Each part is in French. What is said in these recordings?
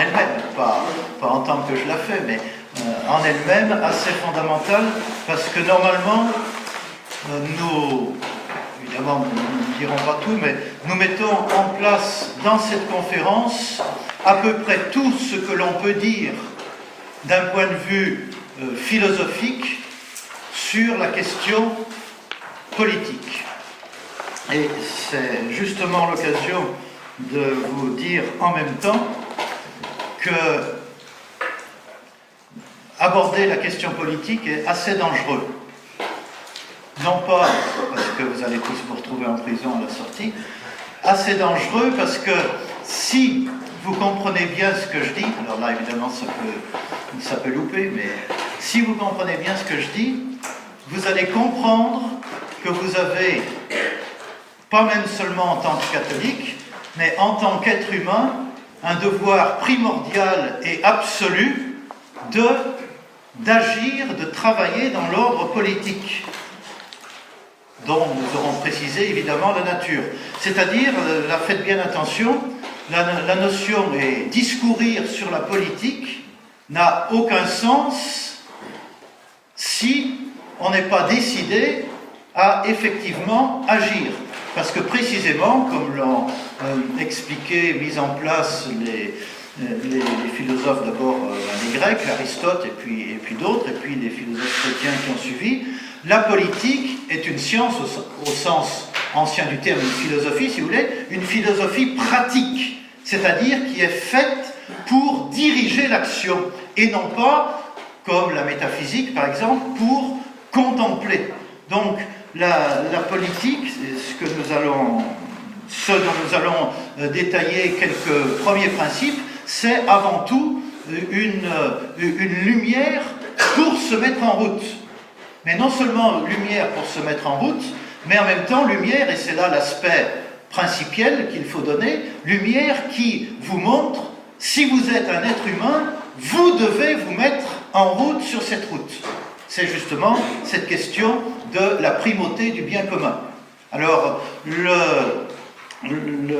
elle-même, pas, pas en tant que je la fais, mais euh, en elle-même assez fondamentale, parce que normalement, euh, nous, évidemment, nous ne dirons pas tout, mais nous mettons en place dans cette conférence à peu près tout ce que l'on peut dire d'un point de vue euh, philosophique sur la question politique. Et c'est justement l'occasion de vous dire en même temps que aborder la question politique est assez dangereux. Non pas parce que vous allez tous vous retrouver en prison à la sortie, assez dangereux parce que si vous comprenez bien ce que je dis, alors là évidemment ça peut, ça peut louper, mais si vous comprenez bien ce que je dis, vous allez comprendre que vous avez, pas même seulement en tant que catholique, mais en tant qu'être humain, un devoir primordial et absolu d'agir, de travailler dans l'ordre politique, dont nous aurons précisé évidemment la nature. C'est-à-dire, euh, la faites bien attention, la, la notion est discourir sur la politique n'a aucun sens si on n'est pas décidé à effectivement agir. Parce que précisément, comme l'ont euh, expliqué, mis en place les, euh, philosophes d'abord euh, les Grecs, Aristote et puis, d'autres, et puis les philosophes chrétiens qui ont suivi, la politique est une science au, au sens ancien du terme, une philosophie, si vous voulez, une philosophie pratique, c'est-à-dire qui est faite pour diriger l'action, et non pas, comme la métaphysique par exemple, pour contempler. Donc, la, politique, ce que nous allons, ce dont nous allons euh, détailler quelques premiers principes, c'est avant tout une, une lumière pour se mettre en route. Mais non seulement lumière pour se mettre en route, mais en même temps lumière, et c'est là l'aspect principiel qu'il faut donner, lumière qui vous montre, si vous êtes un être humain, vous devez vous mettre en route sur cette route. C'est justement cette question de la primauté du bien commun. Alors, le, le,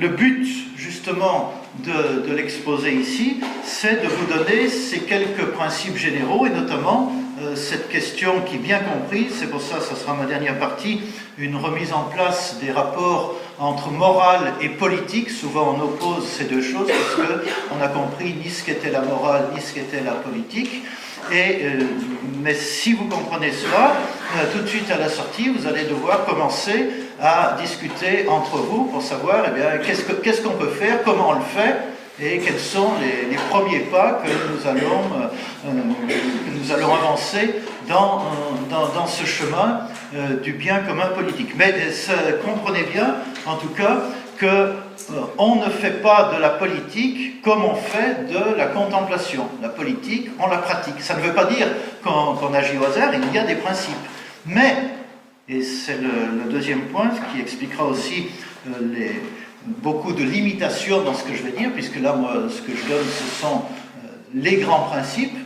le but justement de, l'exposé ici, c'est de vous donner ces quelques principes généraux et notamment euh, cette question qui, bien comprise, c'est pour ça que ce sera ma dernière partie, une remise en place des rapports entre morale et politique. Souvent on oppose ces deux choses parce qu'on a compris ni ce qu'était la morale ni ce qu'était la politique. Euh, mais si vous comprenez cela, euh, tout de suite à la sortie, vous allez devoir commencer à discuter entre vous pour savoir eh qu'est-ce, que, qu'est-ce qu'on peut faire, comment on le fait, et quels sont les, premiers pas que nous allons, euh, que nous allons avancer dans, dans, ce chemin du bien commun politique. Mais comprenez bien, en tout cas, que on ne fait pas de la politique comme on fait de la contemplation. La politique, on la pratique. Ça ne veut pas dire qu'on, agit au hasard, il y a des principes. Mais, et c'est le, deuxième point, qui expliquera aussi euh, beaucoup de limitations dans ce que je vais dire, puisque là, moi, ce que je donne, ce sont euh, les grands principes.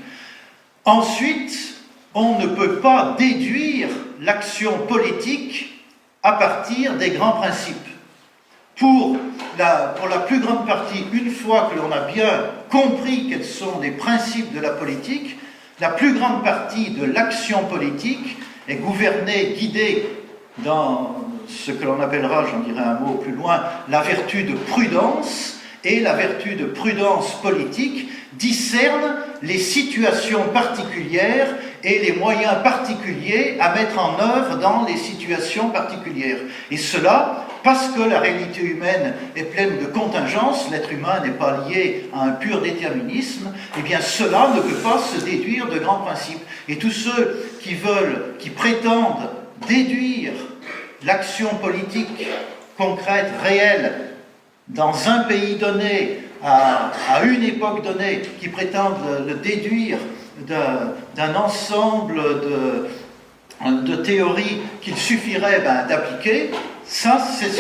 Ensuite, on ne peut pas déduire l'action politique à partir des grands principes. Pour pour la plus grande partie, une fois que l'on a bien compris quels sont les principes de la politique, la plus grande partie de l'action politique est gouvernée, guidée dans ce que l'on appellera, j'en dirai un mot plus loin, la vertu de prudence, et la vertu de prudence politique discerne les situations particulières et les moyens particuliers à mettre en œuvre dans les situations particulières. Et cela parce que la réalité humaine est pleine de contingences, l'être humain n'est pas lié à un pur déterminisme, eh bien cela ne peut pas se déduire de grands principes. Et tous ceux qui veulent, qui prétendent déduire l'action politique concrète, réelle, dans un pays donné, à, une époque donnée, qui prétendent le, déduire d'un ensemble de, de théories qu'il suffirait ben, d'appliquer, ça c'est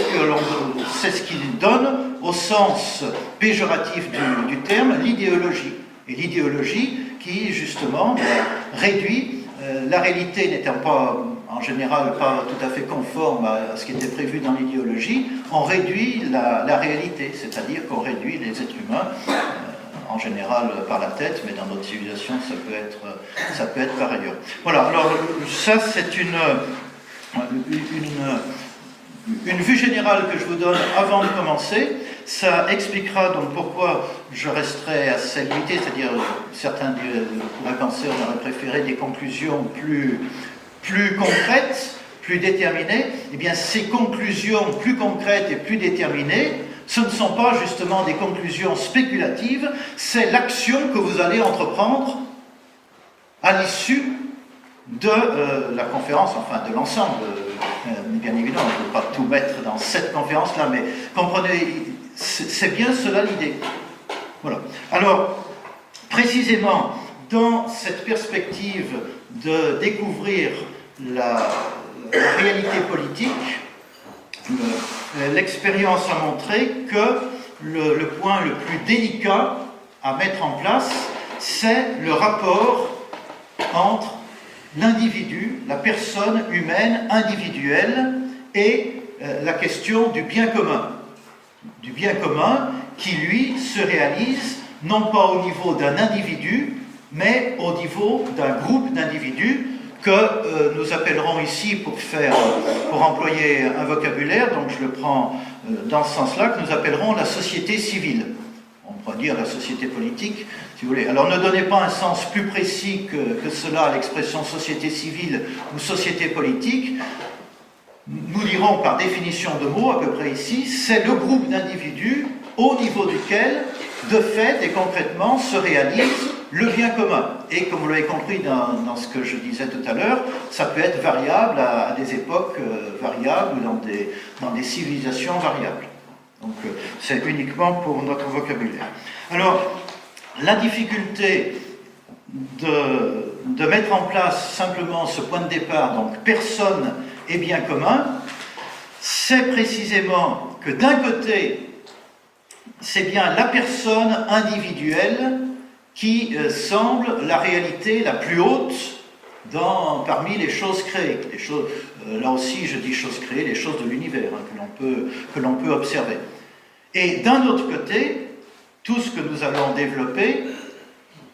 ce qu'il donne au sens péjoratif du, terme l'idéologie. Et l'idéologie qui justement réduit euh, la réalité n'étant pas en général pas tout à fait conformes à, ce qui était prévu dans l'idéologie, on réduit la, réalité, c'est-à-dire qu'on réduit les êtres humains, euh, en général par la tête, mais dans notre civilisation, ça peut être, ça peut être par ailleurs. Voilà, alors ça c'est une, une une vue générale que je vous donne avant de commencer, ça expliquera donc pourquoi je resterai assez limité, c'est-à-dire certains pourraient penser qu'on aurait préféré des conclusions plus, plus concrètes, plus déterminées. Eh bien, ces conclusions plus concrètes et plus déterminées, ce ne sont pas justement des conclusions spéculatives, c'est l'action que vous allez entreprendre à l'issue de euh, la conférence, enfin de l'ensemble euh, bien évidemment, je ne peux pas tout mettre dans cette conférence-là, mais comprenez, c'est bien cela l'idée. Voilà. Alors, précisément, dans cette perspective de découvrir la, réalité politique, l'expérience a montré que le, point le plus délicat à mettre en place, c'est le rapport entre l'individu, la personne humaine individuelle et euh, la question du bien commun. Du bien commun qui, lui, se réalise non pas au niveau d'un individu, mais au niveau d'un groupe d'individus que euh, nous appellerons ici, pour, faire, pour employer un vocabulaire, donc je le prends euh, dans ce sens-là, que nous appellerons la société civile on pourrait dire la société politique, si vous voulez. Alors ne donnez pas un sens plus précis que, cela à l'expression société civile ou société politique. Nous dirons par définition de mots à peu près ici, c'est le groupe d'individus au niveau duquel, de fait et concrètement, se réalise le bien commun. Et comme vous l'avez compris dans, ce que je disais tout à l'heure, ça peut être variable à, des époques euh, variables ou dans des, dans des civilisations variables. Donc euh, c'est uniquement pour notre vocabulaire. Alors, la difficulté de, mettre en place simplement ce point de départ, donc personne et bien commun, c'est précisément que d'un côté, c'est bien la personne individuelle qui euh, semble la réalité la plus haute parmi les choses créées. Euh, là aussi, je dis choses créées, les choses de l'univers hein, que l'on peut observer. Et d'un autre côté, tout ce que nous allons développer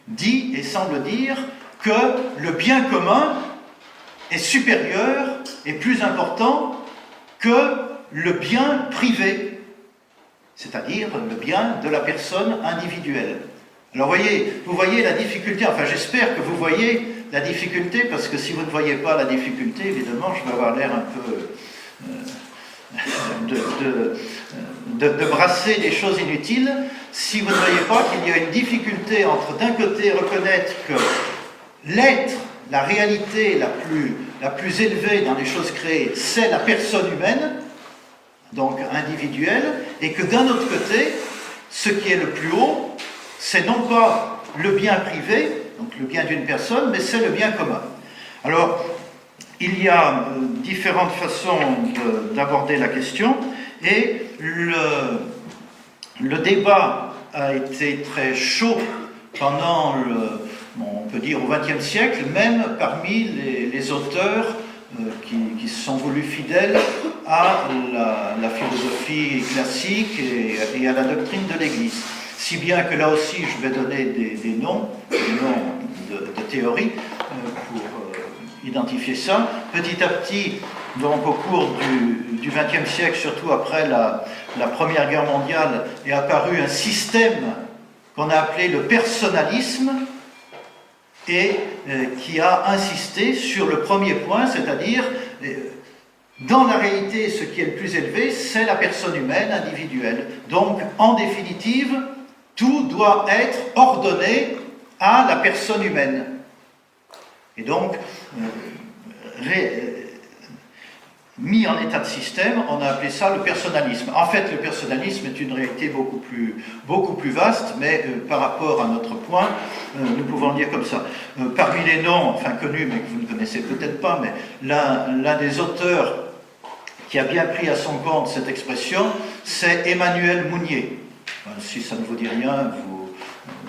dit et semble dire que le bien commun est supérieur et plus important que le bien privé, c'est-à-dire le bien de la personne individuelle. Alors voyez, vous voyez la difficulté, enfin j'espère que vous voyez la difficulté, parce que si vous ne voyez pas la difficulté, évidemment, je vais avoir l'air un peu euh, de, de, brasser des choses inutiles si vous ne voyez pas qu'il y a une difficulté entre d'un côté reconnaître que l'être, la réalité la plus, la plus élevée dans les choses créées, c'est la personne humaine, donc individuelle, et que d'un autre côté, ce qui est le plus haut, c'est non pas le bien privé, donc le bien d'une personne, mais c'est le bien commun. Alors, il y a euh, différentes façons d'aborder la question. Et le, débat a été très chaud pendant, le, on peut dire, au XXe siècle, même parmi les, auteurs euh, qui, se sont voulus fidèles à la, philosophie classique et, à la doctrine de l'Église. Si bien que là aussi, je vais donner des, noms, des noms de, théories euh, pour identifier ça. Petit à petit, donc au cours du XXe siècle, surtout après la, Première Guerre mondiale, est apparu un système qu'on a appelé le personnalisme et euh, qui a insisté sur le premier point, c'est-à-dire euh, dans la réalité, ce qui est le plus élevé, c'est la personne humaine individuelle. Donc, en définitive, tout doit être ordonné à la personne humaine. Et donc, euh, mis en état de système, on a appelé ça le personnalisme. En fait, le personnalisme est une réalité beaucoup plus, beaucoup plus vaste, mais euh, par rapport à notre point, euh, nous pouvons le dire comme ça. Euh, parmi les noms, enfin connus, mais que vous ne connaissez peut-être pas, mais l'un des auteurs qui a bien pris à son compte cette expression, c'est Emmanuel Mounier. si ça ne vous dit rien, vous,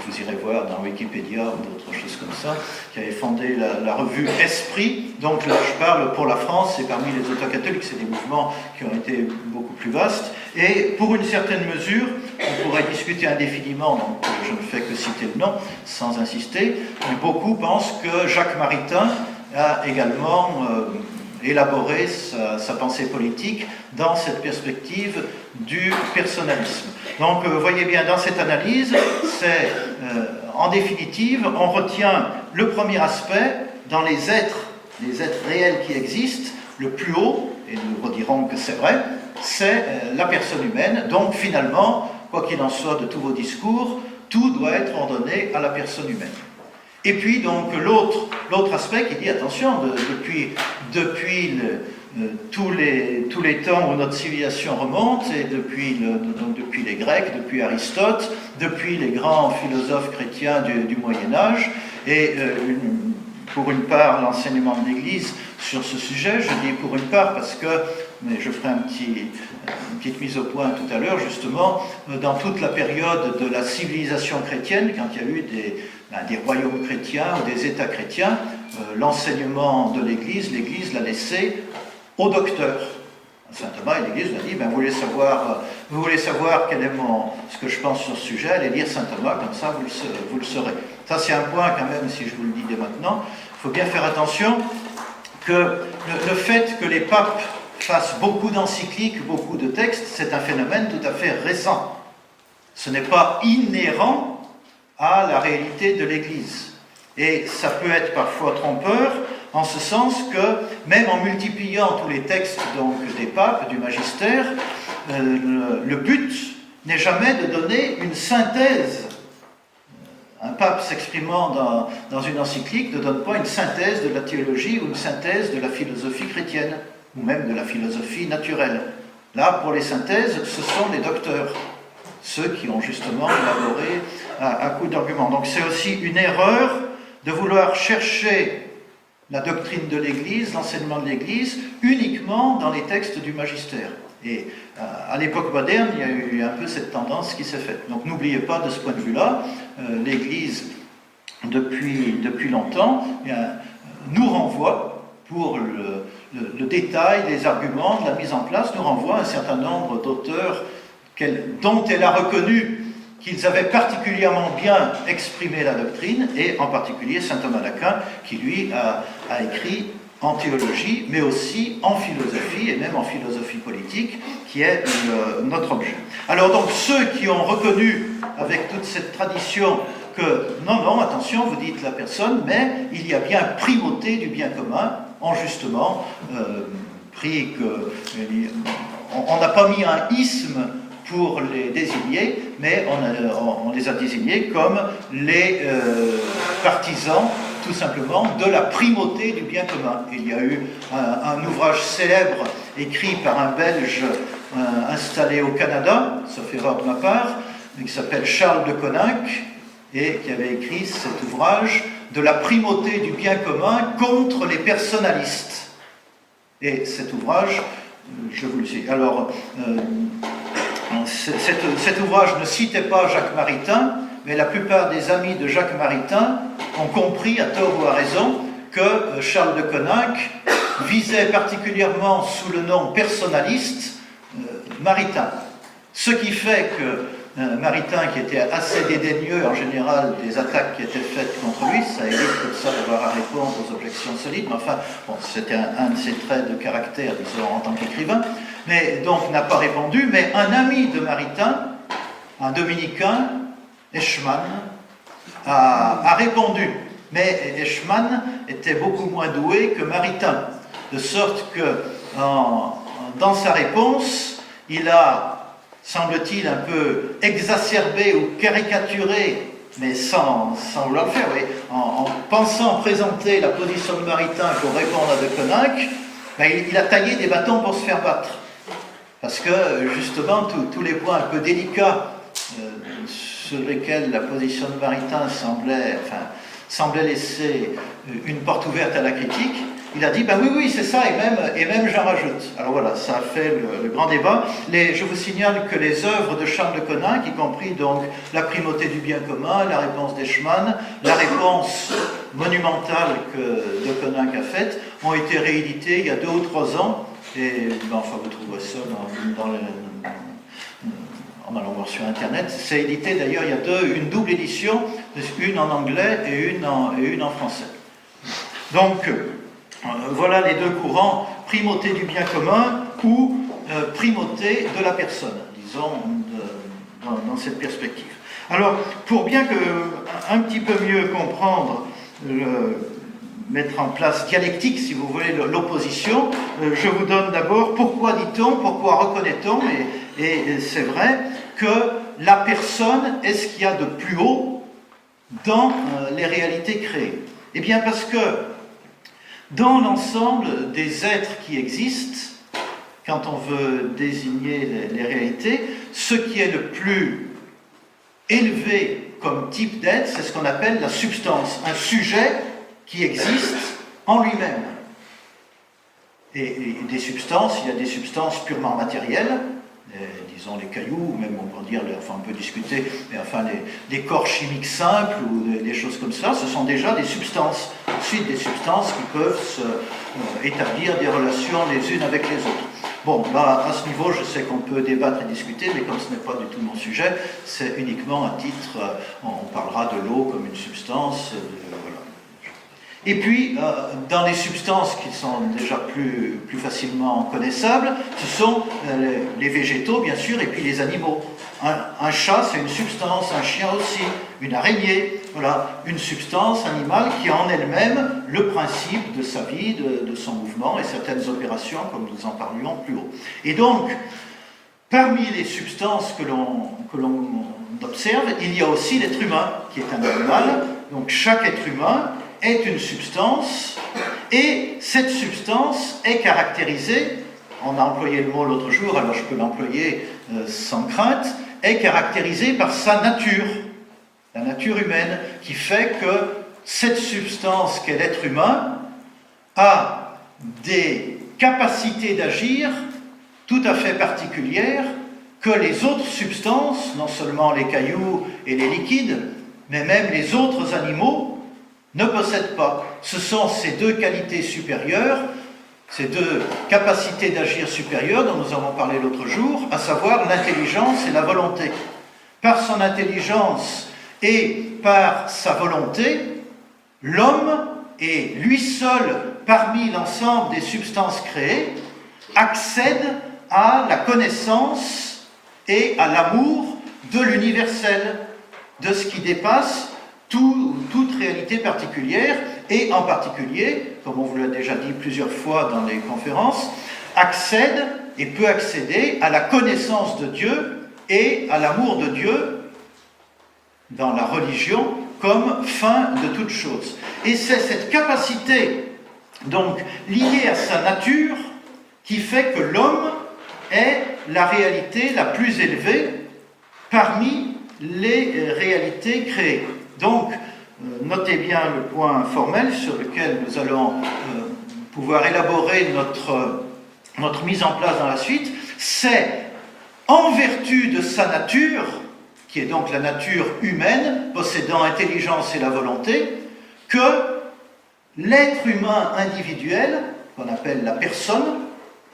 vous irez voir dans Wikipédia ou d'autres choses comme ça, qui avait fondé la, revue Esprit. Donc là, je parle pour la France, et parmi les auteurs catholiques, c'est des mouvements qui ont été beaucoup plus vastes. Et pour une certaine mesure, on pourrait discuter indéfiniment, donc je ne fais que citer le nom sans insister, mais beaucoup pensent que Jacques Maritain a également euh, élaboré sa, pensée politique dans cette perspective du personnalisme. Donc, vous voyez bien, dans cette analyse, c'est euh, en définitive, on retient le premier aspect dans les êtres, les êtres réels qui existent, le plus haut, et nous redirons que c'est vrai, c'est euh, la personne humaine. Donc, finalement, quoi qu'il en soit de tous vos discours, tout doit être ordonné à la personne humaine. Et puis, donc, l'autre, aspect qui dit, attention, depuis, depuis tous, les, tous les temps où notre civilisation remonte, et depuis, donc depuis les Grecs, depuis Aristote, depuis les grands philosophes chrétiens du, Moyen Âge, et euh, pour une part l'enseignement de l'Église sur ce sujet, je dis pour une part parce que, mais je ferai un petit, une petite mise au point tout à l'heure, justement, euh, dans toute la période de la civilisation chrétienne, quand il y a eu des, des royaumes chrétiens ou des États chrétiens, l'enseignement de l'Église, l'Église l'a laissé au docteur. Saint Thomas et l'Église a dit, ben, vous, voulez savoir, vous voulez savoir ce que je pense sur ce sujet, allez lire Saint Thomas, comme ça vous le, vous le saurez. Ça c'est un point quand même, si je vous le dis dès maintenant, il faut bien faire attention que le, fait que les papes fassent beaucoup d'encycliques, beaucoup de textes, c'est un phénomène tout à fait récent. Ce n'est pas inhérent à la réalité de l'Église. Et ça peut être parfois trompeur, en ce sens que même en multipliant tous les textes donc, des papes, du magistère, euh, le, but n'est jamais de donner une synthèse. Un pape s'exprimant dans, dans, une encyclique ne donne pas une synthèse de la théologie ou une synthèse de la philosophie chrétienne, ou même de la philosophie naturelle. Là, pour les synthèses, ce sont les docteurs, ceux qui ont justement élaboré à, coup d'arguments. Donc c'est aussi une erreur de vouloir chercher la doctrine de l'Église, l'enseignement de l'Église, uniquement dans les textes du magistère. Et euh, à l'époque moderne, il y a eu un peu cette tendance qui s'est faite. Donc n'oubliez pas de ce point de vue-là, euh, l'Église, depuis, depuis longtemps, eh nous renvoie, pour le, le, détail des arguments, de la mise en place, nous renvoie un certain nombre d'auteurs dont elle a reconnu qu'ils avaient particulièrement bien exprimé la doctrine, et en particulier saint Thomas d'Aquin, qui lui a, écrit en théologie, mais aussi en philosophie, et même en philosophie politique, qui est notre objet. Alors donc ceux qui ont reconnu avec toute cette tradition que non, non, attention, vous dites la personne, mais il y a bien primauté du bien commun, en justement euh, pris que on n'a pas mis un isme pour les désigner, mais on, les a désignés comme les euh, partisans, tout simplement, de la primauté du bien commun. Il y a eu un, ouvrage célèbre écrit par un Belge euh, installé au Canada, sauf erreur de ma part, qui s'appelle Charles de Coninck, et qui avait écrit cet ouvrage de la primauté du bien commun contre les personnalistes. Et cet ouvrage, je vous le dis. Alors, euh, cet ouvrage ne citait pas Jacques Maritain, mais la plupart des amis de Jacques Maritain ont compris, à tort ou à raison, que euh, Charles de Coninck visait particulièrement sous le nom personnaliste euh, Maritain. Ce qui fait que euh, Maritain, qui était assez dédaigneux en général des attaques qui étaient faites contre lui, ça évite comme ça d'avoir à répondre aux objections solides, mais enfin, c'était un, de ses traits de caractère, disons, en tant qu'écrivain mais donc n'a pas répondu, mais un ami de Maritain, un dominicain, Eschmann, a, répondu. Mais Eschmann était beaucoup moins doué que Maritain, de sorte que dans sa réponse, il a, semble-t-il, un peu exacerbé ou caricaturé, mais sans, sans vouloir le faire, en, pensant présenter la position de Maritain pour répondre à De Koninck, ben, il a taillé des bâtons pour se faire battre. Parce que justement, tous les points un peu délicats euh, sur lesquels la position de Maritain semblait, enfin, semblait laisser une porte ouverte à la critique, il a dit, ben oui, oui, c'est ça, et même, et même j'en rajoute. Alors voilà, ça a fait le, grand débat. Je vous signale que les œuvres de Charles de Coninck, y compris donc la primauté du bien commun, la réponse d'Eschmann, la réponse monumentale que de Coninck a faite, ont été rééditées il y a deux ou trois ans, et ben, enfin vous trouverez ça dans, dans en allant voir sur Internet. C'est édité d'ailleurs, il y a deux, une double édition, une en anglais et une en, français. Donc, euh, voilà les deux courants, primauté du bien commun ou euh, primauté de la personne, disons, dans, cette perspective. Alors, pour bien que, un petit peu mieux comprendre, mettre en place dialectique, si vous voulez, l'opposition, euh, je vous donne d'abord pourquoi dit-on, pourquoi reconnaît-on, et, et c'est vrai que la personne est ce qu'il y a de plus haut dans les réalités créées. Eh bien, parce que dans l'ensemble des êtres qui existent, quand on veut désigner les, réalités, ce qui est le plus élevé comme type d'être, c'est ce qu'on appelle la substance, un sujet qui existe en lui-même. et, des substances, il y a des substances purement matérielles, disons les cailloux, même on peut dire, enfin on peut discuter, mais enfin les, corps chimiques simples ou des, choses comme ça, ce sont déjà des substances. Ensuite, des substances qui peuvent euh, établir des relations les unes avec les autres. Bon, là, à ce niveau, je sais qu'on peut débattre et discuter, mais comme ce n'est pas du tout mon sujet, c'est uniquement un titre, euh, on parlera de l'eau comme une substance, et puis, euh, dans les substances qui sont déjà plus, plus facilement connaissables, ce sont euh, les, végétaux, bien sûr, et puis les animaux. Un, chat, c'est une substance, un chien aussi, une araignée, voilà, une substance animale qui a en elle-même le principe de sa vie, de, de son mouvement et certaines opérations, comme nous en parlions plus haut. Et donc, parmi les substances que l'on observe, il y a aussi l'être humain, qui est un animal. Donc, chaque être humain est une substance et cette substance est caractérisée, on a employé le mot l'autre jour, alors je peux l'employer euh, sans crainte, est caractérisée par sa nature, la nature humaine, qui fait que cette substance qu'est l'être humain a des capacités d'agir tout à fait particulières que les autres substances, non seulement les cailloux et les liquides, mais même les autres animaux, ne possède pas. Ce sont ces deux qualités supérieures, ces deux capacités d'agir supérieures dont nous avons parlé l'autre jour, à savoir l'intelligence et la volonté. Par son intelligence et par sa volonté, l'homme est lui seul parmi l'ensemble des substances créées, accède à la connaissance et à l'amour de l'universel, de ce qui dépasse toute réalité particulière, et en particulier, comme on vous l'a déjà dit plusieurs fois dans les conférences, accède et peut accéder à la connaissance de Dieu et à l'amour de Dieu dans la religion comme fin de toute chose. Et c'est cette capacité, donc, liée à sa nature, qui fait que l'homme est la réalité la plus élevée parmi les réalités créées. Donc, euh, notez bien le point formel sur lequel nous allons euh, pouvoir élaborer notre, notre mise en place dans la suite. C'est en vertu de sa nature, qui est donc la nature humaine, possédant intelligence et la volonté, que l'être humain individuel, qu'on appelle la personne,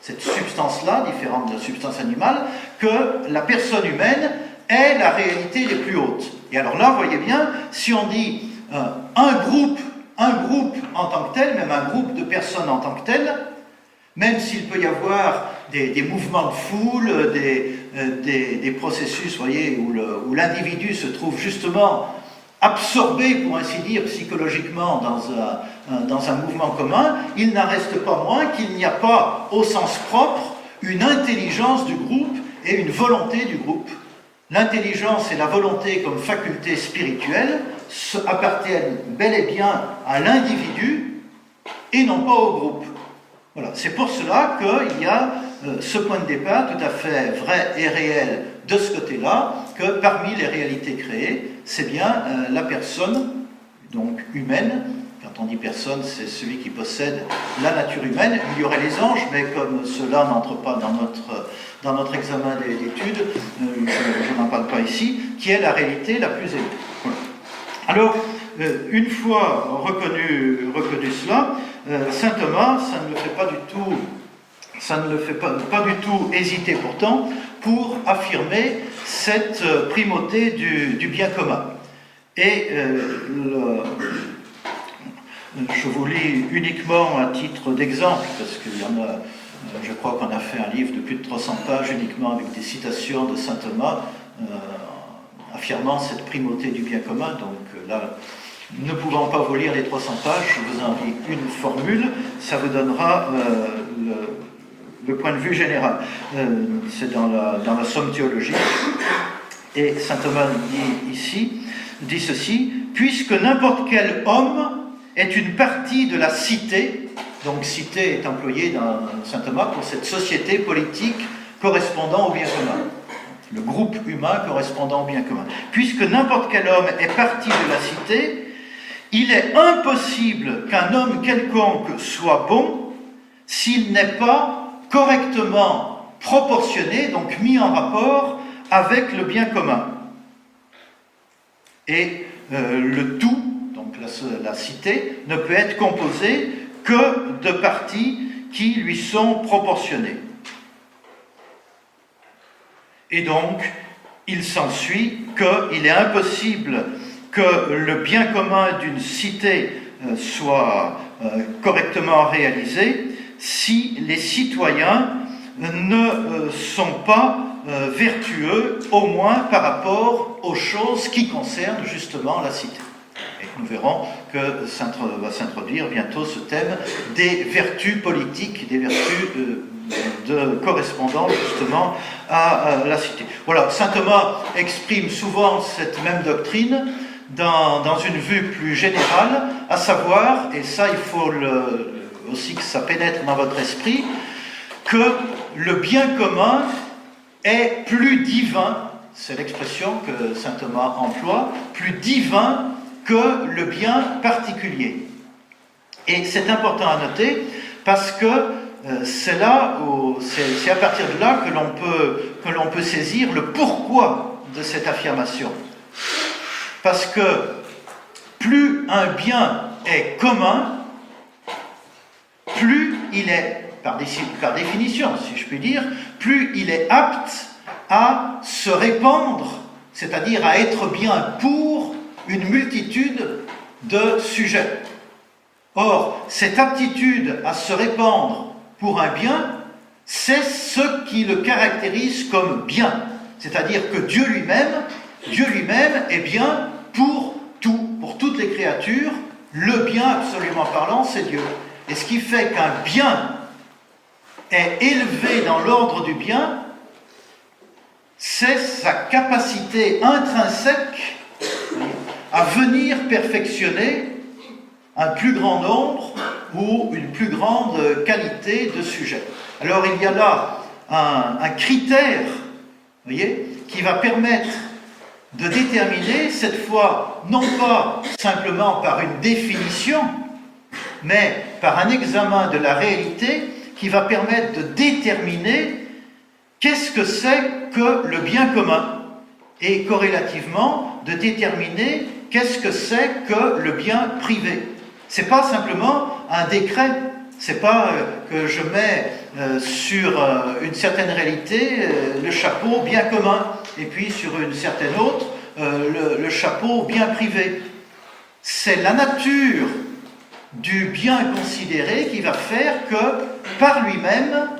cette substance-là, différente de la substance animale, que la personne humaine est la réalité les plus hautes. Et alors là, voyez bien, si on dit euh, un groupe, un groupe en tant que tel, même un groupe de personnes en tant que tel, même s'il peut y avoir des, mouvements de foule, des, euh, des, processus, voyez, où l'individu se trouve justement absorbé, pour ainsi dire, psychologiquement dans un, dans un mouvement commun, il n'en reste pas moins qu'il n'y a pas, au sens propre, une intelligence du groupe et une volonté du groupe. L'intelligence et la volonté comme faculté spirituelle appartiennent bel et bien à l'individu et non pas au groupe. C'est pour cela qu'il y a euh, ce point de départ tout à fait vrai et réel de ce côté-là, que parmi les réalités créées, c'est bien euh, la personne, donc humaine, on dit personne, c'est celui qui possède la nature humaine. Il y aurait les anges, mais comme cela n'entre pas dans notre, dans notre examen d'études, euh, je, n'en parle pas ici, qui est la réalité la plus élevée. Alors, euh, une fois reconnu, reconnu cela, euh, saint Thomas, ça ne le fait pas du tout, ça ne le fait pas, pas du tout hésiter pourtant pour affirmer cette primauté du, bien commun. Et je vous lis uniquement à titre d'exemple, parce qu'il y en a, je crois qu'on a fait un livre de plus de 300 pages uniquement avec des citations de saint Thomas, euh, affirmant cette primauté du bien commun. Donc euh, là, ne pouvant pas vous lire les 300 pages, je vous en lis une formule, ça vous donnera euh, le, point de vue général. C'est dans la, dans la somme théologique. Et saint Thomas dit ici, dit ceci, puisque n'importe quel homme est une partie de la cité, donc cité est employée dans Saint Thomas pour cette société politique correspondant au bien commun, le groupe humain correspondant au bien commun. Puisque n'importe quel homme est partie de la cité, il est impossible qu'un homme quelconque soit bon s'il n'est pas correctement proportionné, donc mis en rapport avec le bien commun. Et euh, le tout la, cité, ne peut être composée que de parties qui lui sont proportionnées. Et donc, il s'ensuit qu'il est impossible que le bien commun d'une cité euh, soit euh, correctement réalisé si les citoyens ne euh, sont pas vertueux, au moins par rapport aux choses qui concernent justement la cité. Et nous verrons que va s'introduire bientôt ce thème des vertus politiques, des vertus de, correspondant justement à, la cité. Voilà, saint Thomas exprime souvent cette même doctrine dans, dans, une vue plus générale, à savoir, et ça il faut aussi que ça pénètre dans votre esprit, que le bien commun est plus divin, c'est l'expression que saint Thomas emploie, plus divin que le bien particulier. Et c'est important à noter parce que euh, c'est là, c'est à partir de là que l'on peut, saisir le pourquoi de cette affirmation. Parce que plus un bien est commun, plus il est, par définition, si je puis dire, plus il est apte à se répandre, c'est-à-dire à être bien pour une multitude de sujets. Or, cette aptitude à se répandre pour un bien, c'est ce qui le caractérise comme bien. C'est-à-dire que Dieu lui-même, est bien pour tout, pour toutes les créatures. Le bien, absolument parlant, c'est Dieu. Et ce qui fait qu'un bien est élevé dans l'ordre du bien, c'est sa capacité intrinsèque à venir perfectionner un plus grand nombre ou une plus grande qualité de sujets. Alors il y a là un, critère, voyez, qui va permettre de déterminer, cette fois, non pas simplement par une définition, mais par un examen de la réalité qui va permettre de déterminer qu'est-ce que c'est que le bien commun et corrélativement de déterminer qu'est-ce que c'est que le bien privé? C'est pas simplement un décret, c'est pas euh, que je mets euh, sur euh, une certaine réalité le chapeau bien commun et puis sur une certaine autre le, chapeau bien privé. C'est la nature du bien considéré qui va faire que par lui-même,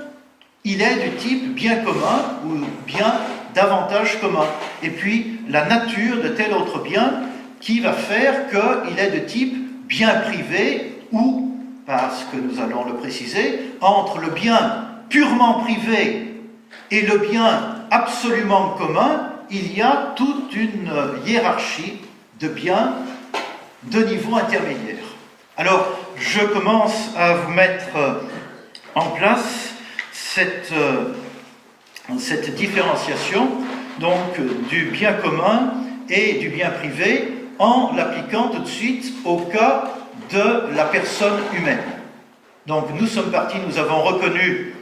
il est du type bien commun ou bien davantage commun. Et puis la nature de tel autre bien qui va faire qu'il est de type bien privé ou, parce que nous allons le préciser, entre le bien purement privé et le bien absolument commun, il y a toute une hiérarchie de biens de niveau intermédiaire. Alors, je commence à vous mettre en place cette, cette différenciation donc du bien commun et du bien privé en l'appliquant tout de suite au cas de la personne humaine. Donc nous sommes partis, nous avons reconnu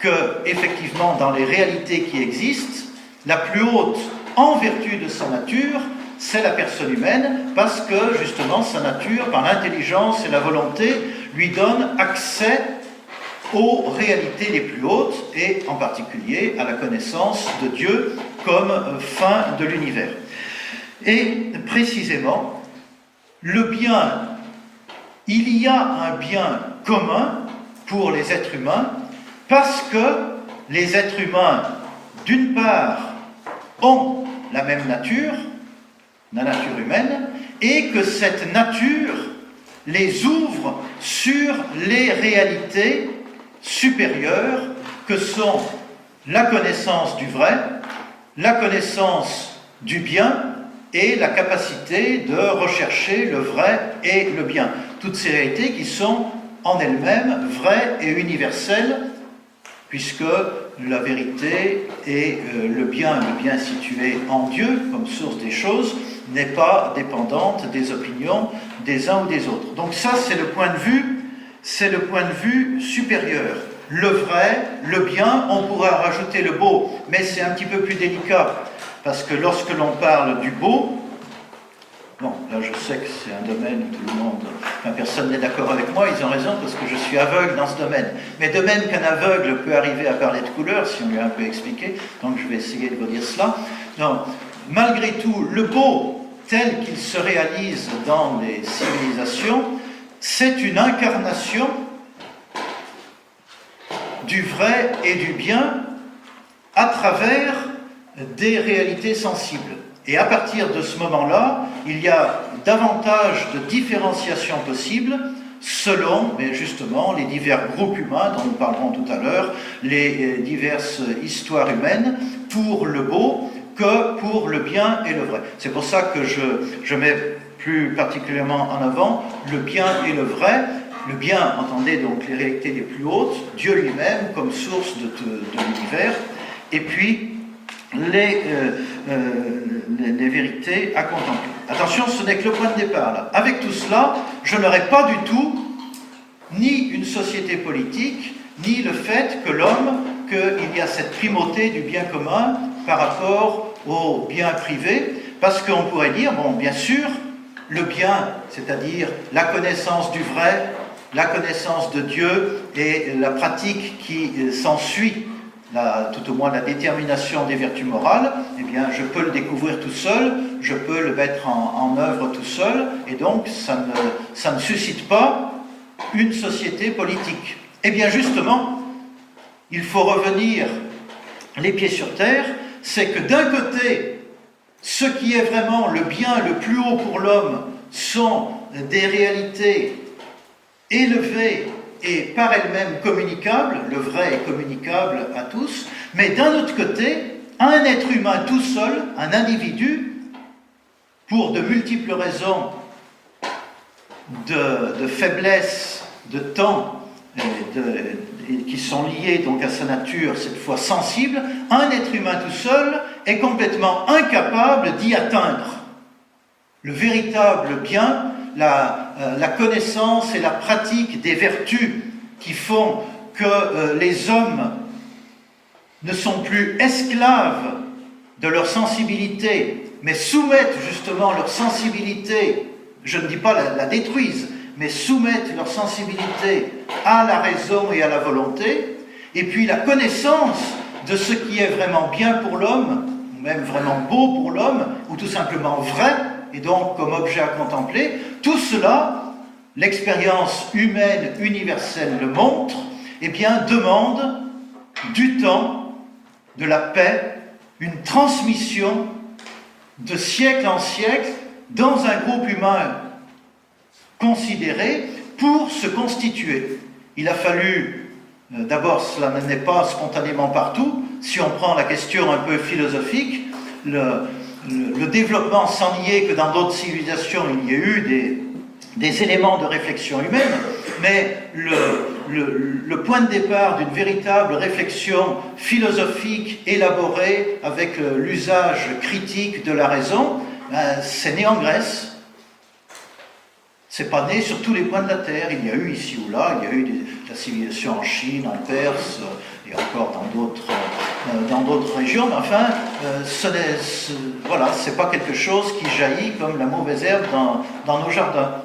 que, effectivement, dans les réalités qui existent, la plus haute, en vertu de sa nature, c'est la personne humaine, parce que justement sa nature, par l'intelligence et la volonté, lui donne accès aux réalités les plus hautes, et en particulier à la connaissance de Dieu comme fin de l'univers. Et précisément, le bien, il y a un bien commun pour les êtres humains, parce que les êtres humains, d'une part, ont la même nature, la nature humaine, et que cette nature les ouvre sur les réalités supérieures que sont la connaissance du vrai, la connaissance du bien et la capacité de rechercher le vrai et le bien. Toutes ces réalités qui sont en elles-mêmes vraies et universelles, puisque la vérité et euh, le bien, le bien situé en Dieu comme source des choses, n'est pas dépendante des opinions des uns ou des autres. Donc ça, c'est le point de vue, c'est le point de vue supérieur. Le vrai, le bien, on pourra rajouter le beau, mais c'est un petit peu plus délicat, parce que lorsque l'on parle du beau, Bon, là je sais que c'est un domaine où tout le monde, personne n'est d'accord avec moi, ils ont raison parce que je suis aveugle dans ce domaine. Mais de même qu'un aveugle peut arriver à parler de couleurs, si on lui a un peu expliqué, donc je vais essayer de vous dire cela. Non, malgré tout, le beau tel qu'il se réalise dans les civilisations, c'est une incarnation du vrai et du bien à travers des réalités sensibles. Et à partir de ce moment-là, il y a davantage de différenciation possible selon, mais justement, les divers groupes humains dont nous parlerons tout à l'heure, les euh, diverses histoires humaines, pour le beau que pour le bien et le vrai. C'est pour ça que je, mets plus particulièrement en avant le bien et le vrai. Le bien, entendez donc les réalités les plus hautes, Dieu lui-même comme source de l'univers, et puis les, euh, euh, les, vérités à contempler. Attention, ce n'est que le point de départ. Avec tout cela, je n'aurai pas du tout ni une société politique, ni le fait que l'homme, qu'il y a cette primauté du bien commun par rapport au bien privé, parce qu'on pourrait dire, bien sûr, le bien, c'est-à-dire la connaissance du vrai, la connaissance de Dieu et la pratique qui s'ensuit tout au moins la détermination des vertus morales, eh bien, je peux le découvrir tout seul, je peux le mettre en, œuvre tout seul, et donc ça ne, suscite pas une société politique. Eh bien, justement, il faut revenir les pieds sur terre, c'est que d'un côté, ce qui est vraiment le bien le plus haut pour l'homme sont des réalités élevées est par elle-même communicable, le vrai est communicable à tous, mais d'un autre côté, un être humain tout seul, un individu, pour de multiples raisons de, faiblesse, de temps, qui sont liées donc à sa nature, cette fois sensible, un être humain tout seul est complètement incapable d'y atteindre. Le véritable bien euh, la, connaissance et la pratique des vertus qui font que euh, les hommes ne sont plus esclaves de leur sensibilité, mais soumettent justement leur sensibilité, je ne dis pas la, la détruisent, mais soumettent leur sensibilité à la raison et à la volonté, et puis la connaissance de ce qui est vraiment bien pour l'homme, ou même vraiment beau pour l'homme, ou tout simplement vrai, et donc comme objet à contempler, tout cela, l'expérience humaine universelle le montre, eh bien, demande du temps, de la paix, une transmission de siècle en siècle dans un groupe humain considéré pour se constituer. Il a fallu, euh, d'abord, cela n'est pas spontanément partout. Si on prend la question un peu philosophique, le, développement sans nier que dans d'autres civilisations il y a eu des, éléments de réflexion humaine, mais le, point de départ d'une véritable réflexion philosophique élaborée avec euh, l'usage critique de la raison, ben, c'est né en Grèce. C'est pas né sur tous les points de la Terre. Il y a eu ici ou là, il y a eu la civilisation en Chine, en Perse et encore dans d'autres dans d'autres régions. Mais enfin, euh, ce n'est pas quelque chose qui jaillit comme la mauvaise herbe dans, nos jardins.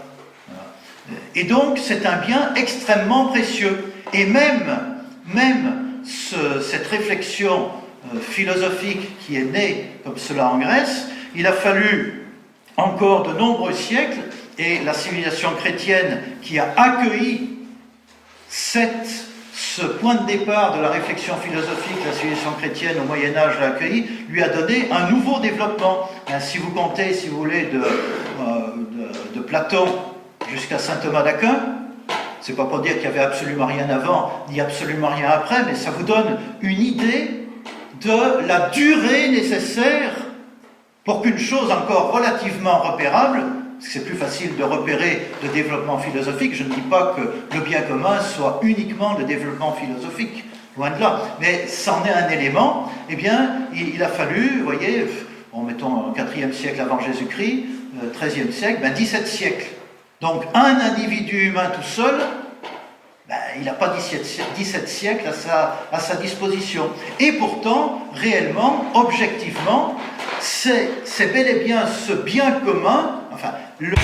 Et donc, c'est un bien extrêmement précieux. Et même, même ce, cette réflexion euh, philosophique qui est née comme cela en Grèce, il a fallu encore de nombreux siècles, et la civilisation chrétienne qui a accueilli cette, ce point de départ de la réflexion philosophique, la civilisation chrétienne au Moyen Âge l'a accueilli, lui a donné un nouveau développement. Hein, si vous comptez, si vous voulez, de, euh, de, Platon jusqu'à saint Thomas d'Aquin. C'est pas pour dire qu'il y avait absolument rien avant ni absolument rien après, mais ça vous donne une idée de la durée nécessaire pour qu'une chose encore relativement repérable, c'est plus facile de repérer le développement philosophique, je ne dis pas que le bien commun soit uniquement le développement philosophique, loin de là, mais c'en est un élément, eh bien, il, a fallu, vous voyez, bon, mettons 4e siècle avant Jésus-Christ, 13e siècle, ben 17 siècles. Donc un individu humain tout seul, ben, il n'a pas 17, siècles à sa, à sa, disposition. Et pourtant, réellement, objectivement, c'est bel et bien ce bien commun, enfin, le...